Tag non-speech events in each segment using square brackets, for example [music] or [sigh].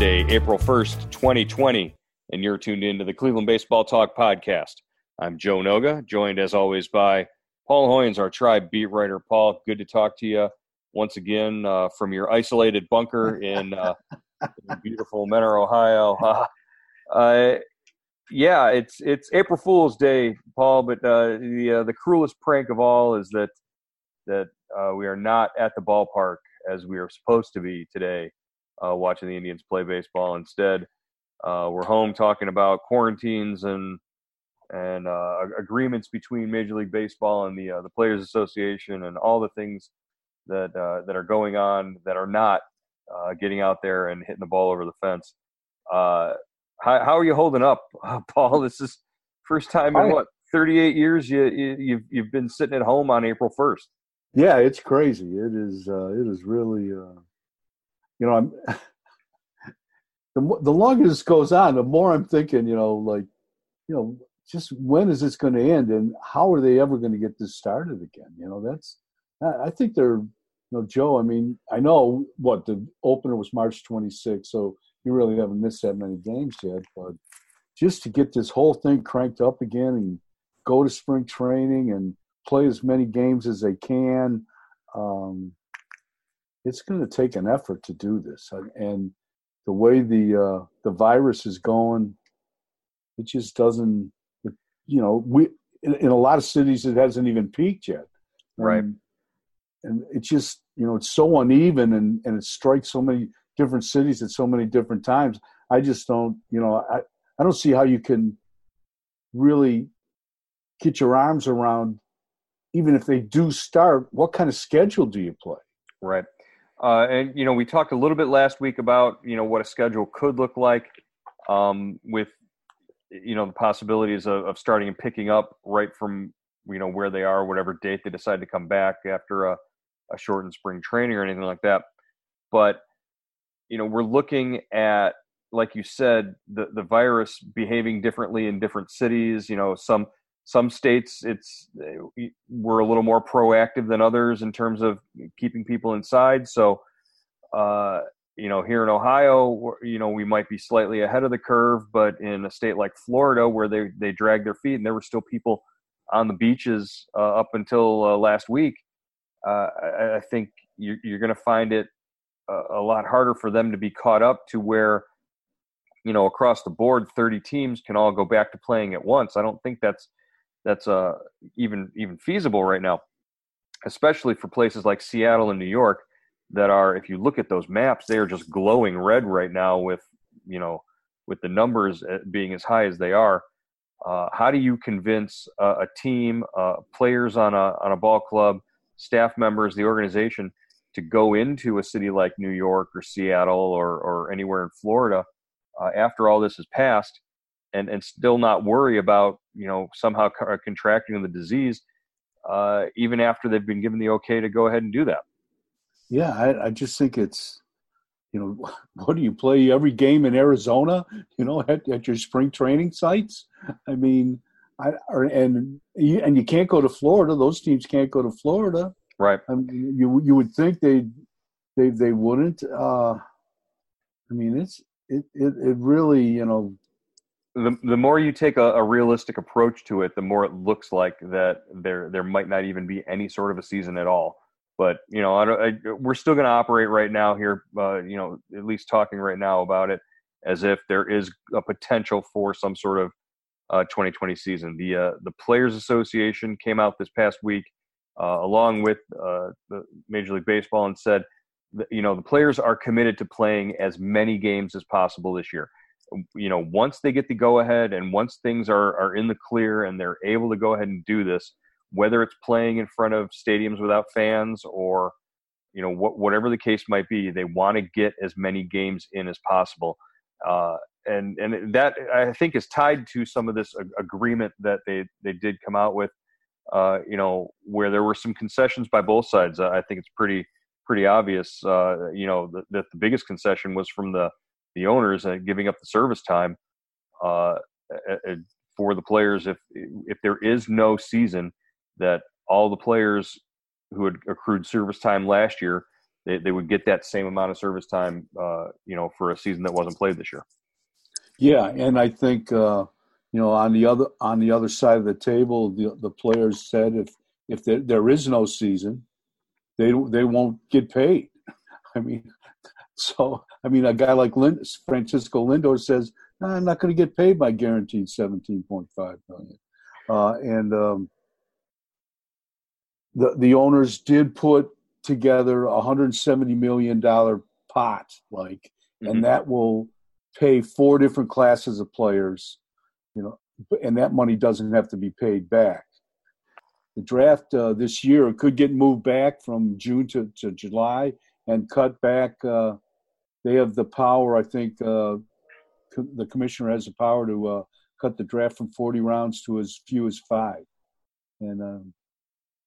April 1st, 2020, and you're tuned into the Cleveland Baseball Talk podcast. I'm Joe Noga, joined as always by Paul Hoynes, our tribe beat writer. Paul, good to talk to you once again uh, from your isolated bunker in, uh, in beautiful Mentor, Ohio. Uh, [laughs] uh, yeah, it's it's April Fool's Day, Paul, but uh, the uh, the cruelest prank of all is that that we are not at the ballpark as we are supposed to be today uh, watching the Indians play baseball. Instead, uh, we're home talking about quarantines and and uh, agreements between Major League Baseball and the uh, the Players Association and all the things that uh, that are going on that are not uh, getting out there and hitting the ball over the fence. how, how are you holding up, [laughs] Paul? This is first time in what 38 years you, you you've, you've been sitting at home on April 1st. Yeah, it's crazy. It is. it is really you know, I'm [laughs] the the longer this goes on, the more I'm thinking, you know, like, you know, just when is this going to end, and how are they ever going to get this started again? You know, that's I think they're, you know, Joe. I mean, I know what the opener was March 26th, so you really haven't missed that many games yet, but just to get this whole thing cranked up again and go to spring training and play as many games as they can. Um, it's going to take an effort to do this, and the way the uh, the virus is going, it just doesn't. You know, we in, in, a lot of cities it hasn't even peaked yet, right? And it just you know it's so uneven, and and it strikes so many different cities at so many different times. I just don't, you know, I I don't see how you can really get your arms around even if they do start what kind of schedule do you play right uh, and you know, we talked a little bit last week about you know what a schedule could look like um, with you know the possibilities of, of, starting and picking up right from you know where they are, whatever date they decide to come back after a, a shortened spring training or anything like that. But you know, we're looking at like you said, the the virus behaving differently in different cities. You know, some some states it's we're a little more proactive than others in terms of keeping people inside. So uh, you know here in ohio you know we might be slightly ahead of the curve but in a state like florida where they they dragged their feet and there were still people on the beaches uh, up until uh, last week uh, I, I, think you're, you're going to find it a, a lot harder for them to be caught up to where you know across the board 30 teams can all go back to playing at once. I don't think that's that's uh, even even feasible right now, especially for places like Seattle and New York that are, if you look at those maps, they are just glowing red right now with you know with the numbers uh, being as high as they are. Uh, how do you convince uh, a team, uh, players on a on a ball club, staff members, the organization to go into a city like New York or Seattle or or anywhere in Florida uh, after all this has passed and and still not worry about you know somehow uh, contracting the disease uh, even after they've been given the okay to go ahead and do that. Yeah I, I, just think it's you know [laughs] what do you play every game in arizona you know at, at your spring training sites? I mean I, or, and you, and you can't go to florida. Those teams can't go to florida. Right. I mean, you you would think they they they wouldn't uh i mean it's it, it, it really, you know, the the more you take a, a, realistic approach to it, the more it looks like that there there might not even be any sort of a season at all. But you know, I, I, we're still going to operate right now here. Uh, you know, at least talking right now about it as if there is a potential for some sort of uh, 2020 season. The uh, the Players Association came out this past week, uh, along with uh, the Major League Baseball, and said, you know, the players are committed to playing as many games as possible this year. You know, once they get the go ahead, and once things are are in the clear, and they're able to go ahead and do this, whether it's playing in front of stadiums without fans or you know what, whatever the case might be, they want to get as many games in as possible. Uh, and and that I think is tied to some of this agreement that they they did come out with. Uh, you know, where there were some concessions by both sides. I think it's pretty pretty obvious. Uh, you know, that, that, the biggest concession was from the the owners giving up the service time uh, for the players. If if there is no season, that all the players who had accrued service time last year, they, they would get that same amount of service time. Uh, you know, for a season that wasn't played this year. Yeah, and I think uh, you know on the other on the other side of the table, the the players said if if there, there is no season, they they won't get paid. [laughs] I mean, [laughs] so I mean, a guy like Lind, Francisco Lindor says, nah, "I'm not going to get paid my guaranteed 17.5 million. Uh, and um, the the owners did put together a 170 million dollar pot, like, mm-hmm. and that will pay four different classes of players, you know, and that money doesn't have to be paid back. The draft uh, this year could get moved back from June to, to July and cut back. Uh, they have the power, I think, uh, co- the commissioner has the power to uh, cut the draft from 40 rounds to as few as five. And um,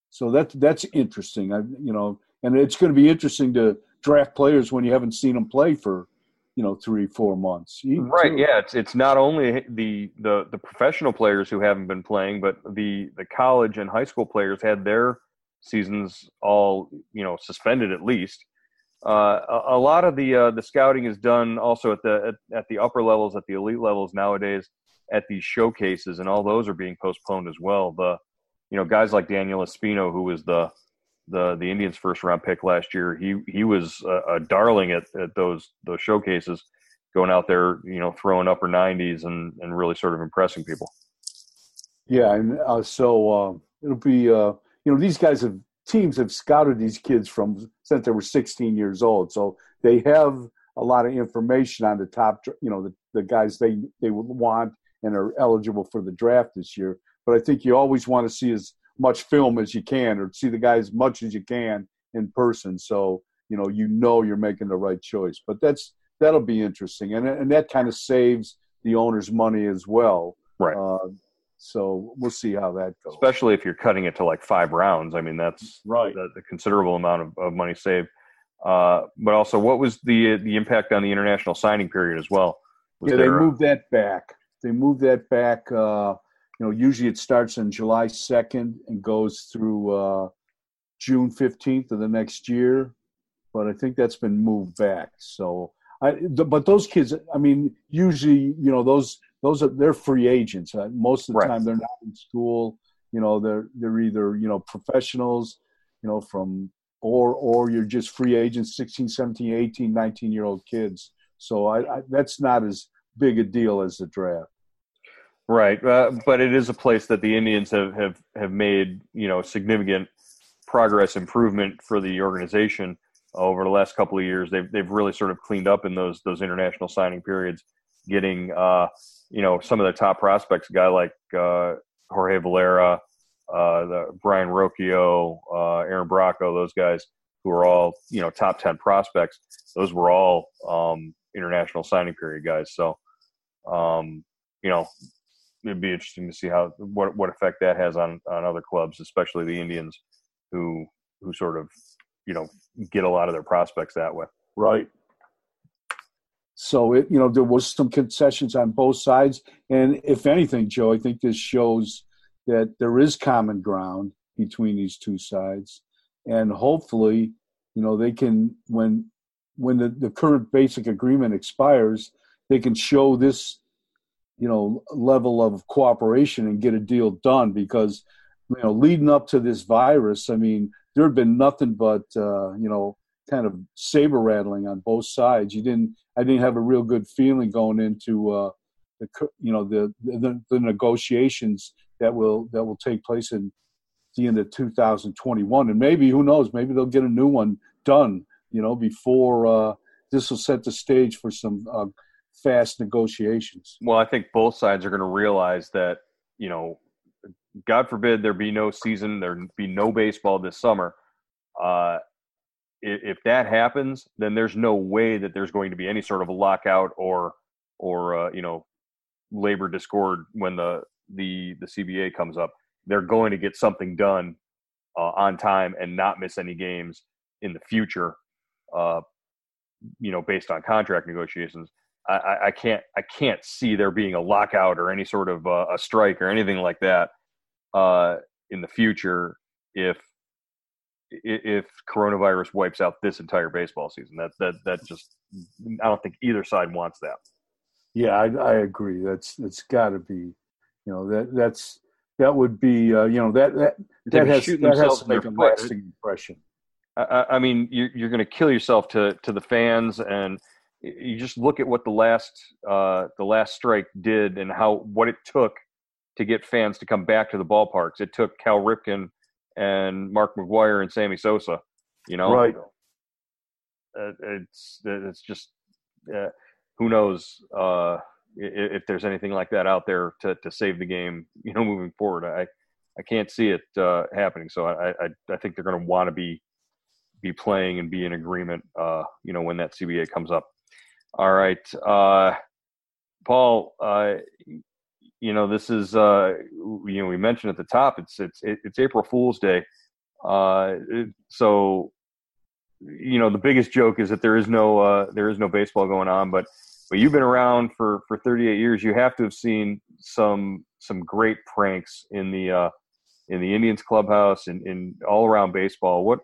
so that, that's interesting. I, you know, and it's going to be interesting to draft players when you haven't seen them play for you know three four months right yeah it's it's not only the the the professional players who haven't been playing but the the college and high school players had their seasons all you know suspended at least uh, a, lot of the uh, the scouting is done also at the at, at, the upper levels at the elite levels nowadays at these showcases and all those are being postponed as well the you know guys like daniel espino who was the the the Indians' first round pick last year. He he was a, a darling at, at those those showcases, going out there, you know, throwing upper 90s and and really sort of impressing people. Yeah, and uh, so uh, it'll be uh, you know these guys have teams have scouted these kids from since they were 16 years old, so they have a lot of information on the top, you know, the, the guys they they would want and are eligible for the draft this year. But I think you always want to see as much film as you can or see the guy as much as you can in person. So you know you know you're making the right choice. But that's that'll be interesting. And and that kind of saves the owner's money as well. Right. Uh, so we'll see how that goes. Especially if you're cutting it to like five rounds. I mean that's right. a, a considerable amount of, of money saved. Uh, but also what was the the impact on the international signing period as well? Was yeah they moved that back. They moved that back uh, you know, usually it starts on July 2nd and goes through uh, June 15th of the next year. But I think that's been moved back. So, I, but those kids, I mean, usually, you know, those those are they're free agents. Uh, most of the right. time, they're not in school. You know, they're they're either you know professionals, you know, from or or you're just free agents, 16, 17, 18, 19 year old kids. So I, I that's not as big a deal as the draft. Right, uh, but it is a place that the Indians have have have made you know significant progress improvement for the organization over the last couple of years. They've they've really sort of cleaned up in those those international signing periods, getting uh, you know some of the top prospects, a guy like uh, Jorge Valera, uh, the Brayan Rocchio, uh, Aaron Bracho, those guys who are all you know top ten prospects. Those were all um, international signing period guys. So um, you know it'd be interesting to see how what what effect that has on on other clubs, especially the Indians, who who sort of you know get a lot of their prospects that way. Right. So it you know there was some concessions on both sides, and if anything, Joe, I think this shows that there is common ground between these two sides, and hopefully, you know, they can when when the, the current basic agreement expires, they can show this, you know, level of cooperation and get a deal done because, you know, leading up to this virus, I mean, there had been nothing but, uh, you know, kind of saber rattling on both sides. You didn't, I didn't have a real good feeling going into, uh, the, you know, the, the, the negotiations that will, that will take place in the end of 2021. And maybe, who knows, maybe they'll get a new one done, you know, before, uh, this will set the stage for some uh, fast negotiations. Well, I think both sides are going to realize that, you know, God forbid there be no season, there be no baseball this summer. Uh, if, that happens, then there's no way that there's going to be any sort of a lockout or, or uh, you know, labor discord when the the the CBA comes up. They're going to get something done uh, on time and not miss any games in the future. Uh, you know, based on contract negotiations. I, I, can't I can't see there being a lockout or any sort of uh, a strike or anything like that uh, in the future if if coronavirus wipes out this entire baseball season. That that that just I don't think either side wants that. Yeah, I, I agree. That's that's got to be, you know, that that's that would be uh, you know that that that has that has to make a lasting impression. I, I mean, you're, you're going to kill yourself to to the fans, and you just look at what the last uh, the last strike did and how what it took to get fans to come back to the ballparks. It took Cal Ripken and Mark McGwire and Sammy Sosa. You know, right? Uh, it's it's just uh, who knows uh, if, if there's anything like that out there to to save the game. [laughs] You know, moving forward, I I can't see it uh, happening. So I I, I think they're going to want to be be playing and be in agreement, uh, you know, when that CBA comes up. All right, uh, Paul. You know, this is uh, you know we mentioned at the top. It's it's it's April Fool's Day, uh, so you know the biggest joke is that there is no uh, there is no baseball going on. But but you've been around for for 38 years. You have to have seen some some great pranks in the uh, in the Indians clubhouse and in all around baseball. What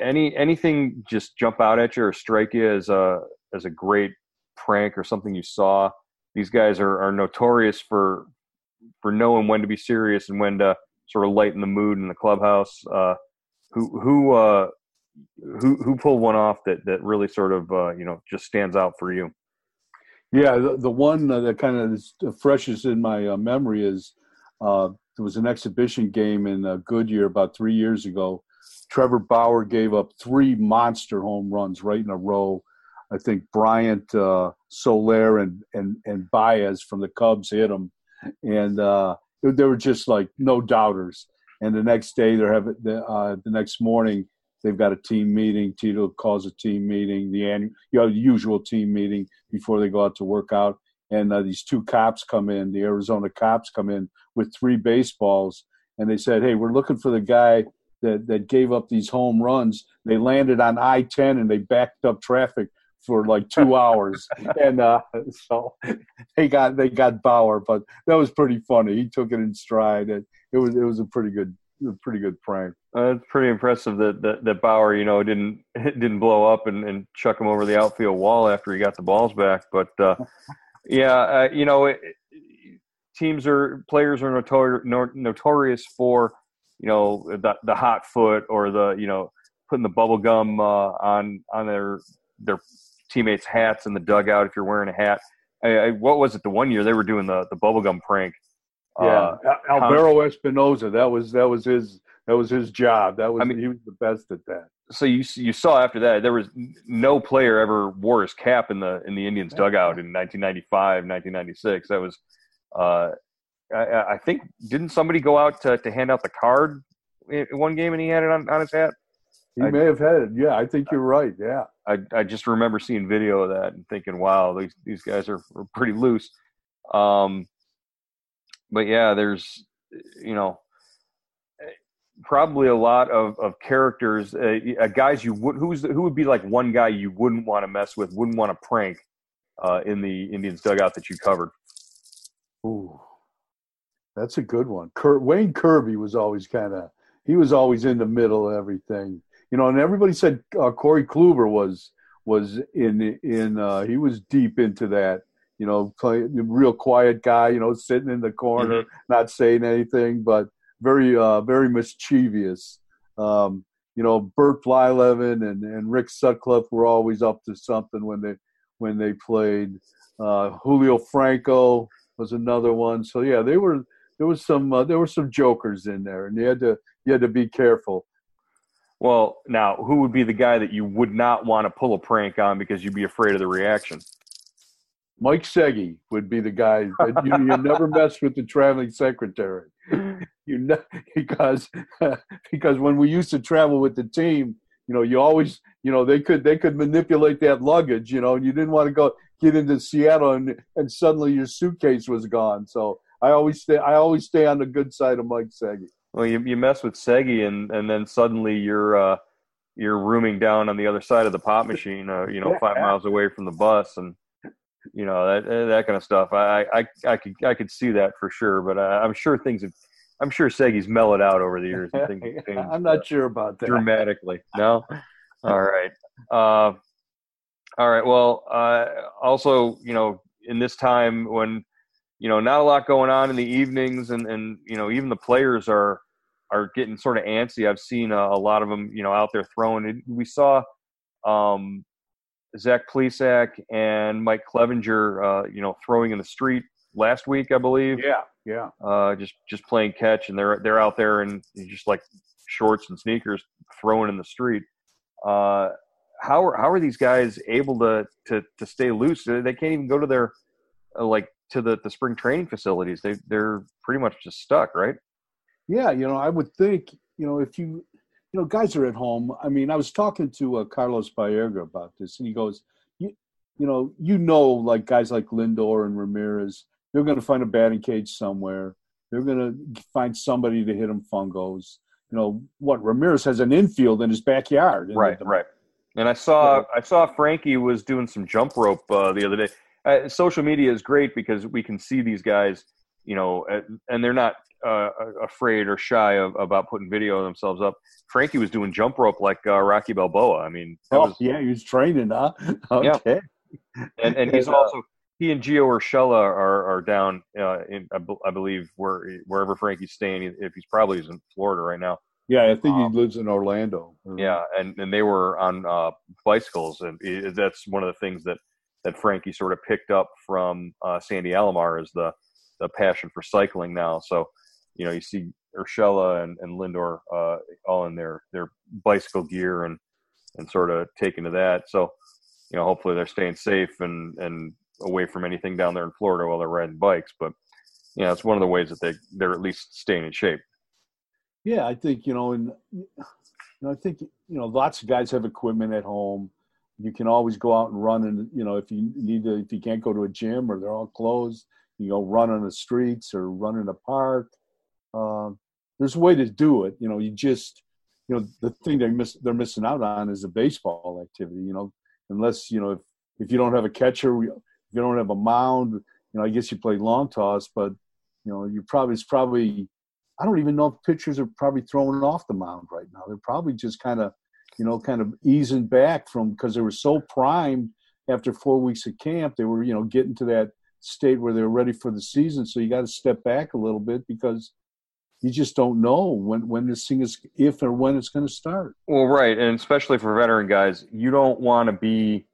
any anything just jump out at you or strike you as a as a great prank or something you saw? These guys are, are notorious for for knowing when to be serious and when to sort of lighten the mood in the clubhouse. Uh, who who uh, who who pulled one off that that really sort of uh, you know just stands out for you? Yeah, the, the one that kind of is freshest in my uh, memory is uh, there was an exhibition game in uh, Goodyear about three years ago Trevor Bauer gave up three monster home runs right in a row. I think Bryant, uh, Soler, and, and and Baez from the Cubs hit him, and uh, they were just like no doubters. And the next day, they're having the, uh, the next morning they've got a team meeting. Tito calls a team meeting, the annual, you know, the usual team meeting before they go out to work out. And uh, these two cops come in, the Arizona cops come in with three baseballs, and they said, "Hey, we're looking for the guy that, that gave up these home runs. They landed on I 10 and they backed up traffic for like two hours. [laughs] and uh, so they got they got Bauer, but that was pretty funny. He took it in stride. And it was it was a pretty good a pretty good prank. Uh, it's pretty impressive that, that, that Bauer, you know, didn't [laughs] didn't blow up and, and chuck him over the outfield wall after he got the balls back. But uh, yeah, uh, you know, it, teams are players are notori- notorious for you know the the hot foot or the you know putting the bubble gum uh, on on their their teammates' hats in the dugout if you're wearing a hat. I, I, what was it? The one year they were doing the the bubble gum prank. Yeah, uh, Alvaro Espinoza. That was that was his that was his job. That was I mean, he was the best at that. So you you saw after that there was no player ever wore his cap in the in the Indians dugout in 1995, 1996. That was uh, I, I, think didn't somebody go out to, to hand out the card in one game and he had it on, on his hat? He I, may have had it. Yeah, I think you're right. Yeah. I, I just remember seeing video of that and thinking, wow, these, these guys are, are pretty loose. Um, but yeah, there's, you know, probably a lot of, of characters, uh, uh, guys you would, who's, who would be like one guy you wouldn't want to mess with, wouldn't want to prank uh, in the Indians dugout that you covered? Ooh. That's a good one. Kurt, Wayne Kirby was always kind of he was always in the middle of everything, you know. And everybody said uh, Corey Kluber was was in in uh, he was deep into that you know, play, real quiet guy, you know, sitting in the corner, mm-hmm. not saying anything, but very, uh, very mischievous. Um, you know, Bert Blyleven and, and Rick Sutcliffe were always up to something when they when they played. Uh, Julio Franco was another one. So yeah, they were there was some uh, there were some jokers in there, and you had to you had to be careful. Well, now who would be the guy that you would not want to pull a prank on because you'd be afraid of the reaction? Mike Seghi would be the guy that you, you never [laughs] mess with the traveling secretary. You know, because [laughs] because when we used to travel with the team, you know, you always, you know, they could they could manipulate that luggage, you know, and you didn't want to go get into Seattle and and suddenly your suitcase was gone. So I always stay I always stay on the good side of Mike Seghi. Well, you you mess with Seghi and and then suddenly you're uh you're rooming down on the other side of the pop machine, uh, you know, five miles away from the bus and you know that that kind of stuff. I I I could I could see that for sure, but uh, I'm sure things have. I'm sure Seghi's mellowed out over the years. And things [laughs] changed, I'm not uh, sure about that dramatically. No, all right, uh, all right. Well, uh, also, you know, in this time when you know not a lot going on in the evenings, and and you know even the players are are getting sort of antsy. I've seen a, a lot of them, you know, out there throwing. We saw um, Zach Plesac and Mike Clevinger, uh, you know, throwing in the street last week, I believe. Yeah, yeah. Uh, just just playing catch, and they're they're out there and just like shorts and sneakers throwing in the street. Uh, how are how are these guys able to to to stay loose? They can't even go to their uh, like to the the spring training facilities. They they're pretty much just stuck, right? Yeah, you know, I would think you know if you you know, guys are at home. I mean, I was talking to uh, Carlos Baerga about this, and he goes, you, you know, you know, like guys like Lindor and Ramirez, they're going to find a batting cage somewhere. They're going to find somebody to hit them fungos. You know what? Ramirez has an infield in his backyard. Right, right. And I saw I saw Frankie was doing some jump rope uh, the other day. Uh, social media is great because we can see these guys, you know, and they're not uh, afraid or shy of, about putting video of themselves up. Frankie was doing jump rope like uh, Rocky Balboa. I mean, oh was, yeah, he was training, huh? [laughs] Okay. Yeah. And and he's [laughs] also he and Gio Urshela are are down uh, in I, believe where wherever Frankie's staying. If he's probably he's in Florida right now. Yeah, I think um, he lives in Orlando. Yeah, and and they were on uh, bicycles, and that's one of the things that that Frankie sort of picked up from uh, Sandy Alomar is the the passion for cycling now. So you know, you see Urshela and, and Lindor uh, all in their their bicycle gear and and sort of taking to that. So, you know, hopefully they're staying safe and and away from anything down there in Florida while they're riding bikes. But you know, it's one of the ways that they they're at least staying in shape. Yeah, I think you know, and you know, I think you know, lots of guys have equipment at home. You can always go out and run, and you know, if you need to, if you can't go to a gym or they're all closed, you go run on the streets or run in a park um, there's a way to do it. You know, you just, you know, the thing they miss, they're missing out on is a baseball activity. You know, unless you know if if you don't have a catcher, if you don't have a mound, you know, I guess you play long toss, but you know, you probably it's probably I don't even know if pitchers are probably throwing off the mound right now. They're probably just kind of, you know, kind of easing back from because they were so primed after four weeks of camp. They were, you know, getting to that state where they were ready for the season. So you got to step back a little bit because you just don't know when when this thing is if or when it's going to start. Well, right, and especially for veteran guys, you don't want to be,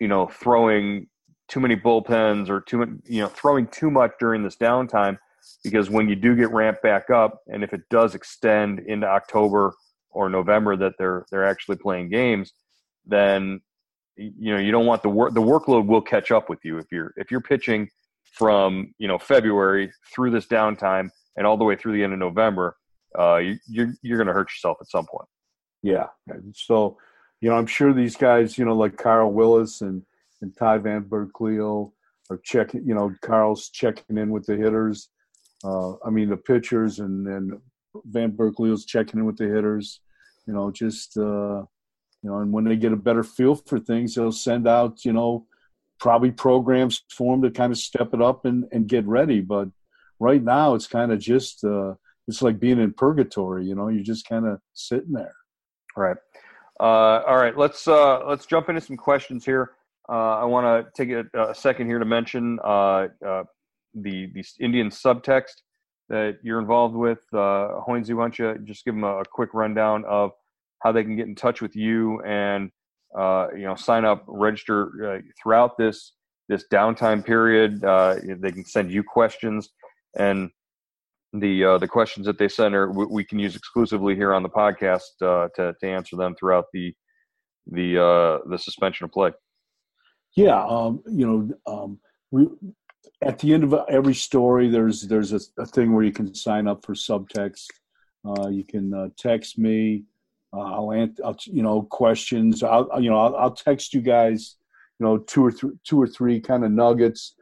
you know, throwing too many bullpens or too much, you know, throwing too much during this downtime because when you do get ramped back up, and if it does extend into October or November that they're they're actually playing games, then you know you don't want the work the workload will catch up with you if you're if you're pitching from you know February through this downtime and all the way through the end of November, uh, you, you're you're going to hurt yourself at some point. Yeah. So, you know, I'm sure these guys, you know, like Carl Willis and and Ty Van Burkleo are checking. You know, Carl's checking in with the hitters. Uh, I mean, the pitchers, and then Van Burkleo's checking in with the hitters. You know, just uh, you know, and when they get a better feel for things, they'll send out, you know, probably programs for them to kind of step it up and, and get ready. But right now it's kind of just uh, it's like being in purgatory. You know, you're just kind of sitting there. Right. Uh, all right. Let's uh, let's jump into some questions here. uh, I want to take a, a, second here to mention uh, uh, the the Indian subtext that you're involved with. Uh, Hoynesy, why don't you just give them a, a, quick rundown of how they can get in touch with you and uh, you know sign up, register uh, throughout this this downtime period. Uh, they can send you questions and the uh, the questions that they send are we, we, can use exclusively here on the podcast uh, to to answer them throughout the the uh, the suspension of play. Yeah, um, you know, um, we at the end of every story, there's there's a, a thing where you can sign up for subtext. You can text me. Uh, I'll answer, you know, questions. I'll, you know, I'll, I'll, text you guys, you know, two or three, two or three kind of nuggets,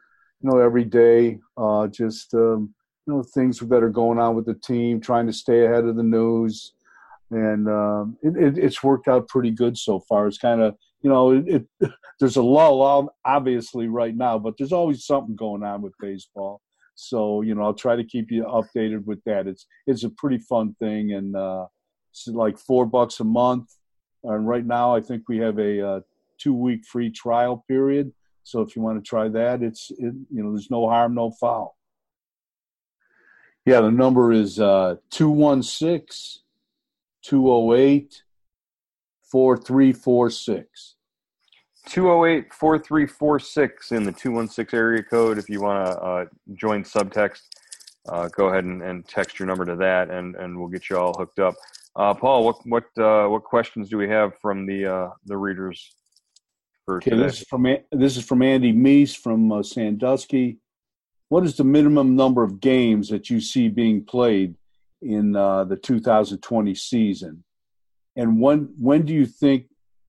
you know, every day. Uh, just um, you know, things that are going on with the team, trying to stay ahead of the news, and um, it, it, it's worked out pretty good so far. It's kind of you know, it, it, [laughs] there's a lull obviously right now, but there's always something going on with baseball. So you know, I'll try to keep you updated with that. It's it's a pretty fun thing, and uh, it's like four bucks a month. And right now, I think we have a uh, two week free trial period. So if you want to try that, it's it, you know, there's no harm, no foul. Yeah, the number is uh, 216 208 4346. 208 4346 in the 216 area code. If you want to uh, join subtext, uh, go ahead and, and, text your number to that, and, and we'll get you all hooked up. Uh, Paul, what what uh, what questions do we have from the uh, the readers for okay, today? This is from this is from Andy Meese from uh, Sandusky. What is the minimum number of games that you see being played in the 2020 season? and when when do you think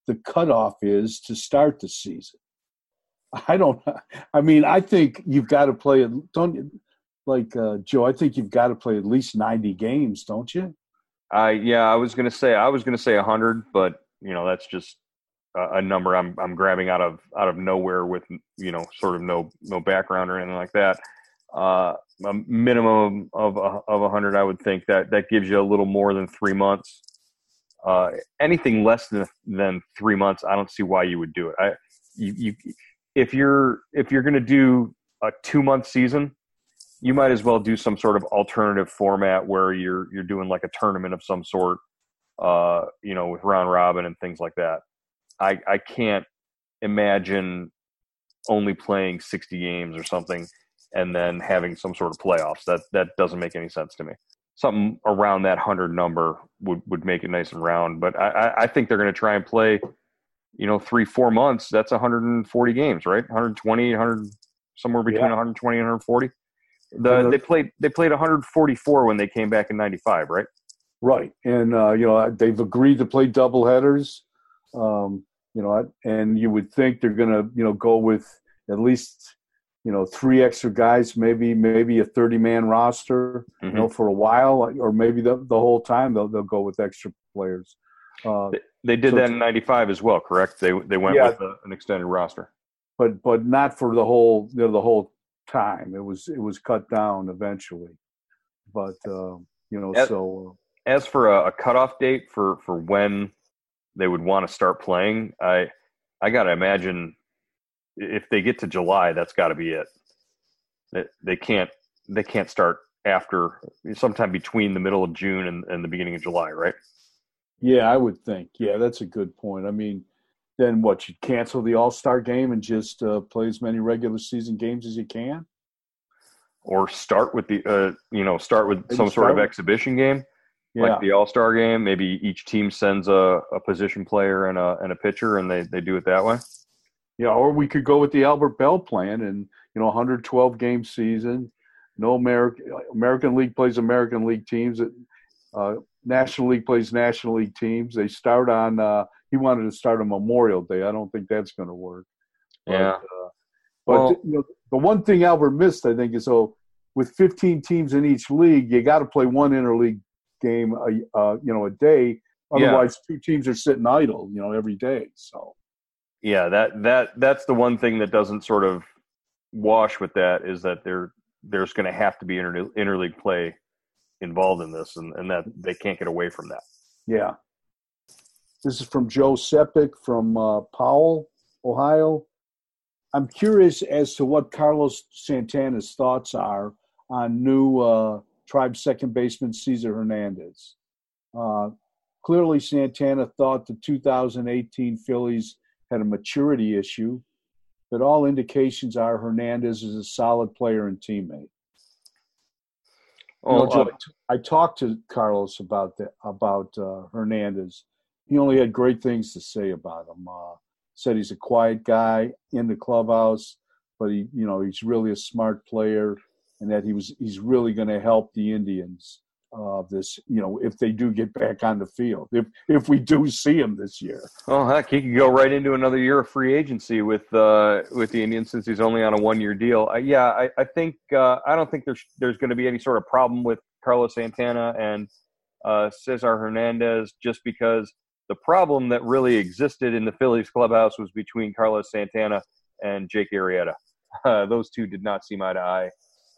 the cutoff is to start the season? I don't. [laughs] I mean, I think you've got to play it. Don't you? Like uh, Joe, I think you've got to play at least ninety games, don't you? I yeah, I was gonna say I was gonna say hundred, but you know that's just a, a number I'm I'm grabbing out of out of nowhere with you know sort of no no background or anything like that. Uh, a minimum of of a hundred, I would think that that gives you a little more than three months uh, anything less than than three months, I don't see why you would do it. I, you, you if you're if you're to do a two month season, you might as well do some sort of alternative format where you're you're doing like a tournament of some sort, uh, you know, with round robin and things like that. I I can't imagine only playing 60 games or something and then having some sort of playoffs. That that doesn't make any sense to me something around that hundred number would would make it nice and round. But I, I think they're going to try and play, you know, three four months. That's 140 games, right? 120, 100, somewhere between yeah. 120 and 140. The, they played they played 144 when they came back in '95, right? Right, and uh, you know they've agreed to play double headers. Um, you know, and you would think they're going to you know go with at least you know three extra guys maybe maybe a 30 man roster mm-hmm. you know mm-hmm. for a while or maybe the, the whole time they'll, they'll go with extra players uh, they, they, did so that in 95 as well correct they they went yeah, with a, an extended roster but but not for the whole you know, the whole time it was it was cut down eventually but uh, you know as, so uh, as for a, a cutoff date for for when they would want to start playing i i gotta imagine if they get to July, that's got to be it. They, they can't they can't start after sometime between the middle of June and, and the beginning of July, right? Yeah, I would think. Yeah, that's a good point. I mean, then what? You cancel the All Star game and just uh, play as many regular season games as you can, or start with the uh, you know start with Maybe some sort of with... exhibition game, yeah. like the All Star game. Maybe each team sends a, a position player and a and a pitcher, and they they do it that way. Yeah, or we could go with the Albert Belle plan and you know 112 game season. No American American League plays American League teams. Uh, National League plays National League teams. They start on. Uh, he wanted to start on Memorial Day. I don't think that's going to work. Yeah. But, uh, but well, you know, the one thing Albert missed, I think, is so with 15 teams in each league, you got to play one interleague game, a, uh, you know, a day. Otherwise, yeah. two teams are sitting idle, you know, every day. So yeah, that that that's the one thing that doesn't sort of wash with that is that there there's going to have to be inter, interleague play involved in this, and, and that they can't get away from that. Yeah. This is from Joe Sepik from uh, Powell, Ohio. I'm curious as to what Carlos Santana's thoughts are on new uh, tribe second baseman Cesar Hernandez. Uh, clearly, Santana thought the 2018 Phillies had a maturity issue, but all indications are Hernandez is a solid player and teammate. Oh, uh, I talked to Carlos about that about uh, Hernandez. He only had great things to say about him. Uh, said he's a quiet guy in the clubhouse, but he, you know, he's really a smart player, and that he was he's really going to help the Indians of this, you know, if they do get back on the field, if if we do see him this year. Oh heck, he could go right into another year of free agency with uh, with the Indians since he's only on a one year deal. Uh, yeah, I, I think uh, I don't think there's there's going to be any sort of problem with Carlos Santana and uh, Cesar Hernandez just because the problem that really existed in the Phillies clubhouse was between Carlos Santana and Jake Arrieta. [laughs] Those two did not see eye to eye,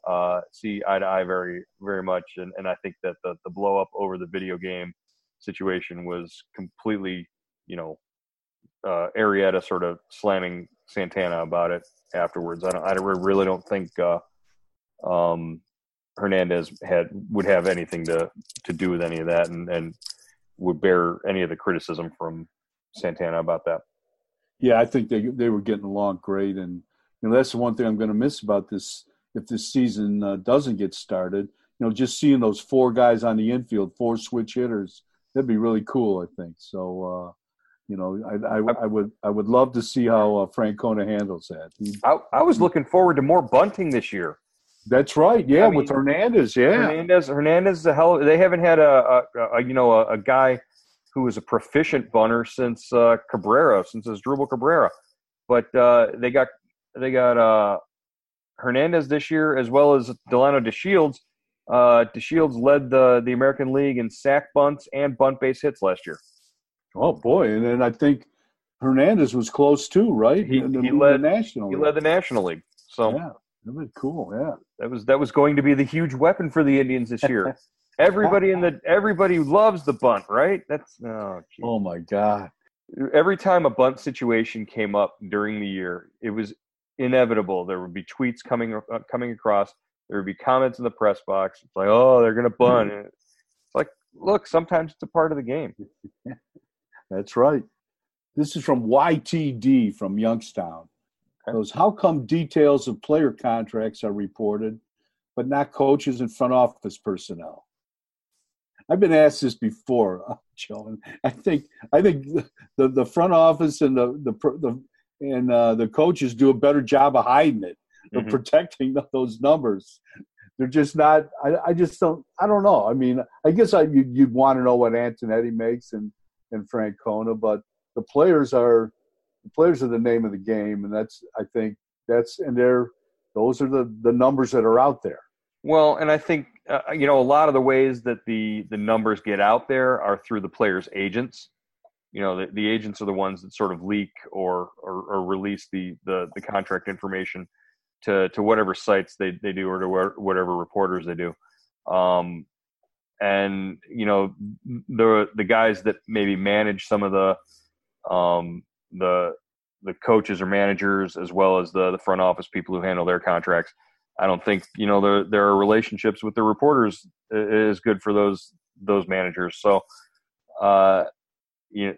uh, see eye to eye very, very much. And, and I think that the, the blow up over the video game situation was completely, you know, uh, Arrieta sort of slamming Santana about it afterwards. I, don't, I really don't think uh, um, Hernandez had would have anything to to do with any of that, and and would bear any of the criticism from Santana about that. Yeah, I think they they were getting along great, and you know that's the one thing I'm going to miss about this if this season uh, doesn't get started. You know, just seeing those four guys on the infield, four switch hitters, that'd be really cool. I think so. Uh, you know, I, I, I, would I would love to see how uh, Francona handles that. He, I, I was looking forward to more bunting this year. That's right. Yeah, I mean, with Hernandez. Yeah, Hernandez. Hernandez is a hell. They haven't had a, a, a you know a, a, guy who is a proficient bunter since uh, Cabrera, since Asdrubal Cabrera. But uh, they got they got uh, Hernandez this year as well as Delino DeShields. Uh, DeShields led the the American League in sack bunts and bunt base hits last year. Oh boy! And then I think Hernandez was close too, right? He, he led the national. He league. led the National League. So yeah. That was cool. Yeah, that was that was going to be the huge weapon for the Indians this year. [laughs] everybody in the everybody loves the bunt, right? That's oh, geez. oh my god. Every time a bunt situation came up during the year, it was inevitable. There would be tweets coming uh, coming across. There would be comments in the press box. It's like, oh, they're going to bunt. Mm-hmm. It's like, look, sometimes it's a part of the game. [laughs] That's right. This is from YTD from Youngstown. Goes, how come details of player contracts are reported, but not coaches and front office personnel? I've been asked this before, [laughs] Joe, I think I think the, the front office and the the, the and uh, the coaches do a better job of hiding it, of mm-hmm. protecting [laughs] those numbers. They're just not. I, I just don't. I don't know. I mean, I guess I you'd, you'd want to know what Antonetti makes and and Francona, but the players are the players are the name of the game, and that's I think that's and they're those are the the numbers that are out there. Well, and I think uh, you know a lot of the ways that the the numbers get out there are through the players' agents. You know, the, the agents are the ones that sort of leak or, or, or release the, the the contract information to to whatever sites they they do or to whatever reporters they do. Um, and you know the the guys that maybe manage some of the um, the the coaches or managers as well as the the front office people who handle their contracts. I don't think you know there are relationships with the reporters is good for those those managers. So, uh, you know,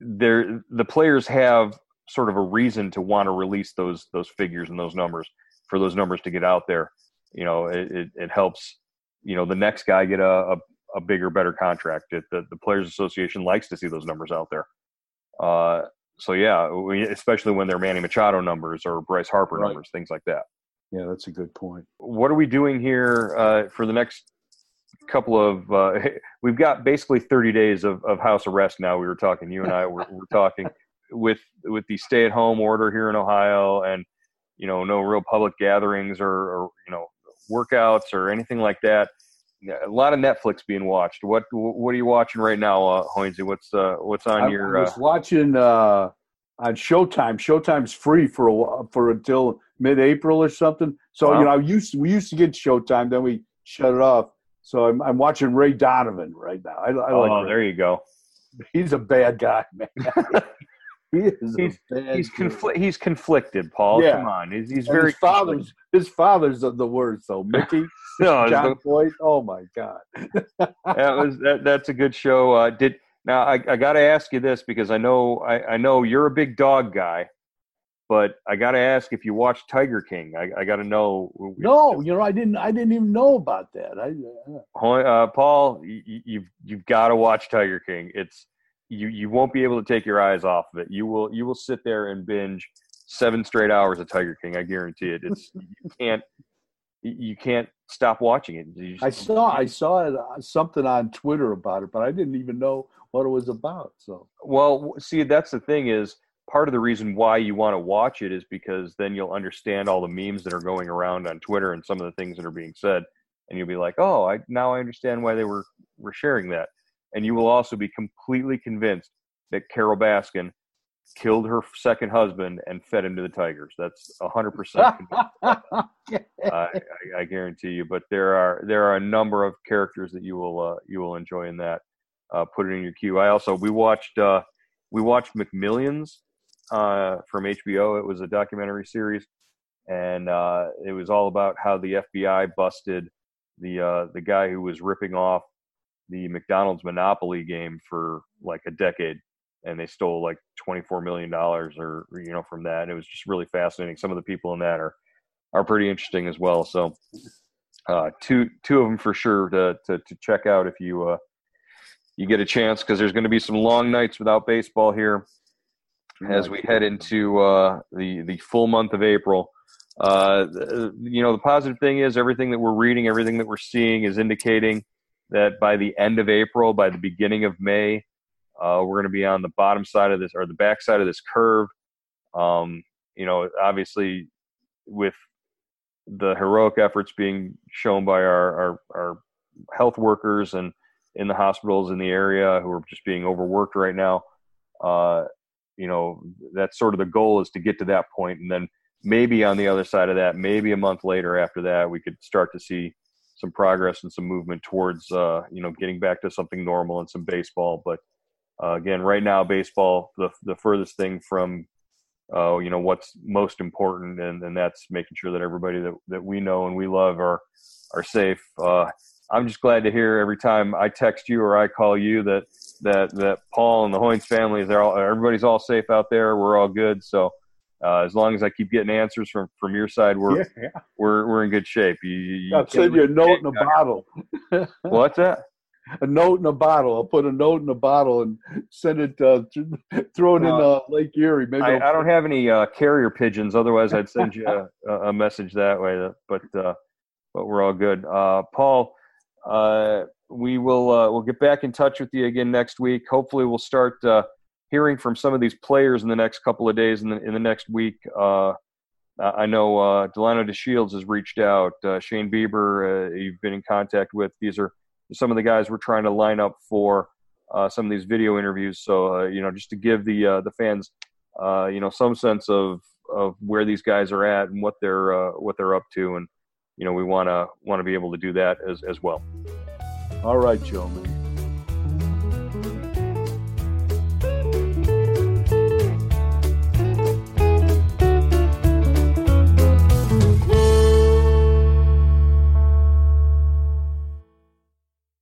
there the players have sort of a reason to want to release those those figures and those numbers for those numbers to get out there. You know, it, it, it helps you know the next guy get a, a, a bigger, better contract. It, the the Players Association likes to see those numbers out there. Uh, so yeah, we, especially when they're Manny Machado numbers or Bryce Harper right. numbers, things like that. Yeah, that's a good point. What are we doing here uh, for the next couple of? Uh, [laughs] we've got basically 30 days of, of house arrest now. We were talking, you and I were, were talking with with the stay at home order here in Ohio, and you know, no real public gatherings or, or you know workouts or anything like that. A lot of Netflix being watched. What what are you watching right now, uh, Hoynesy? What's uh, what's on I, your? I was uh, watching uh, on Showtime. Showtime's free for a for until mid-April or something. So wow. you know, I used to, we used to get Showtime, then we shut it off. So I'm, I'm watching Ray Donovan right now. I, I oh, like. there you go. He's a bad guy, man. [laughs] he is he's he's, confl- he's conflicted, Paul. Yeah. Come on, he's, he's very his father's his father's the, the word. So Mickey, [laughs] no, John the, Boyd. Oh my God, [laughs] that was that, that's a good show. Uh, did now I, I got to ask you this because I know I, I know you're a big dog guy, but I got to ask if you watched Tiger King. I, I got to know. No, you know I didn't. I didn't even know about that. I, uh, Paul, you, you've you've got to watch Tiger King. It's you you won't be able to take your eyes off of it. You will you will sit there and binge seven straight hours of Tiger King. I guarantee it. It's [laughs] you can't you can't stop watching it. I saw I saw it, uh, something on Twitter about it, but I didn't even know what it was about. So well, see, that's the thing is part of the reason why you want to watch it is because then you'll understand all the memes that are going around on Twitter and some of the things that are being said, and you'll be like, oh, I now I understand why they were were sharing that and you will also be completely convinced that Carole Baskin killed her second husband and fed him to the tigers. That's a hundred percent. [laughs] I guarantee you. But there are there are a number of characters that you will uh, you will enjoy in that. Uh, put it in your queue. I also we watched uh, we watched McMillions uh, from HBO. It was a documentary series, and uh, it was all about how the FBI busted the uh, the guy who was ripping off the McDonald's Monopoly game for like a decade, and they stole like twenty four million dollars or you know from that. And it was just really fascinating. Some of the people in that are are pretty interesting as well. So uh, two two of them for sure to to, to check out if you uh, you get a chance because there's going to be some long nights without baseball here as we head into uh, the the full month of April. Uh, you know, the positive thing is everything that we're reading, everything that we're seeing is indicating that by the end of April, by the beginning of May, uh, we're going to be on the bottom side of this or the back side of this curve. Um, you know, obviously, with the heroic efforts being shown by our, our, our health workers and in the hospitals in the area who are just being overworked right now. Uh, you know, that's sort of the goal is to get to that point, and then maybe on the other side of that, maybe a month later after that, we could start to see some progress and some movement towards uh, you know getting back to something normal and some baseball. But uh, again, right now, baseball the the furthest thing from uh, you know what's most important, and, and that's making sure that everybody that, that we know and we love are are safe. Uh, I'm just glad to hear every time I text you or I call you that that that Paul and the Hoynes family is all everybody's all safe out there. We're all good. So uh, as long as I keep getting answers from from your side, we're yeah, yeah. we're we're in good shape. You, you I'll send you a note in a bottle. What's that? A note in a bottle. I'll put a note in a bottle and send it. Uh, throw it uh, in uh, Lake Erie. Maybe I, I don't have any uh, carrier pigeons. Otherwise, I'd send you [laughs] a, a message that way. But uh, but we're all good. Uh, Paul, we will we'll get back in touch with you again next week. Hopefully, we'll start hearing from some of these players in the next couple of days in the in the next week. Uh, I know uh, Delino DeShields has reached out. Uh, Shane Bieber, uh, you've been in contact with. These are some of the guys we're trying to line up for uh, some of these video interviews. So uh, you know, just to give the uh, the fans you know some sense of of where these guys are at and what they're what they're up to, and you know, we want to want to be able to do that as as well. All right, Joe.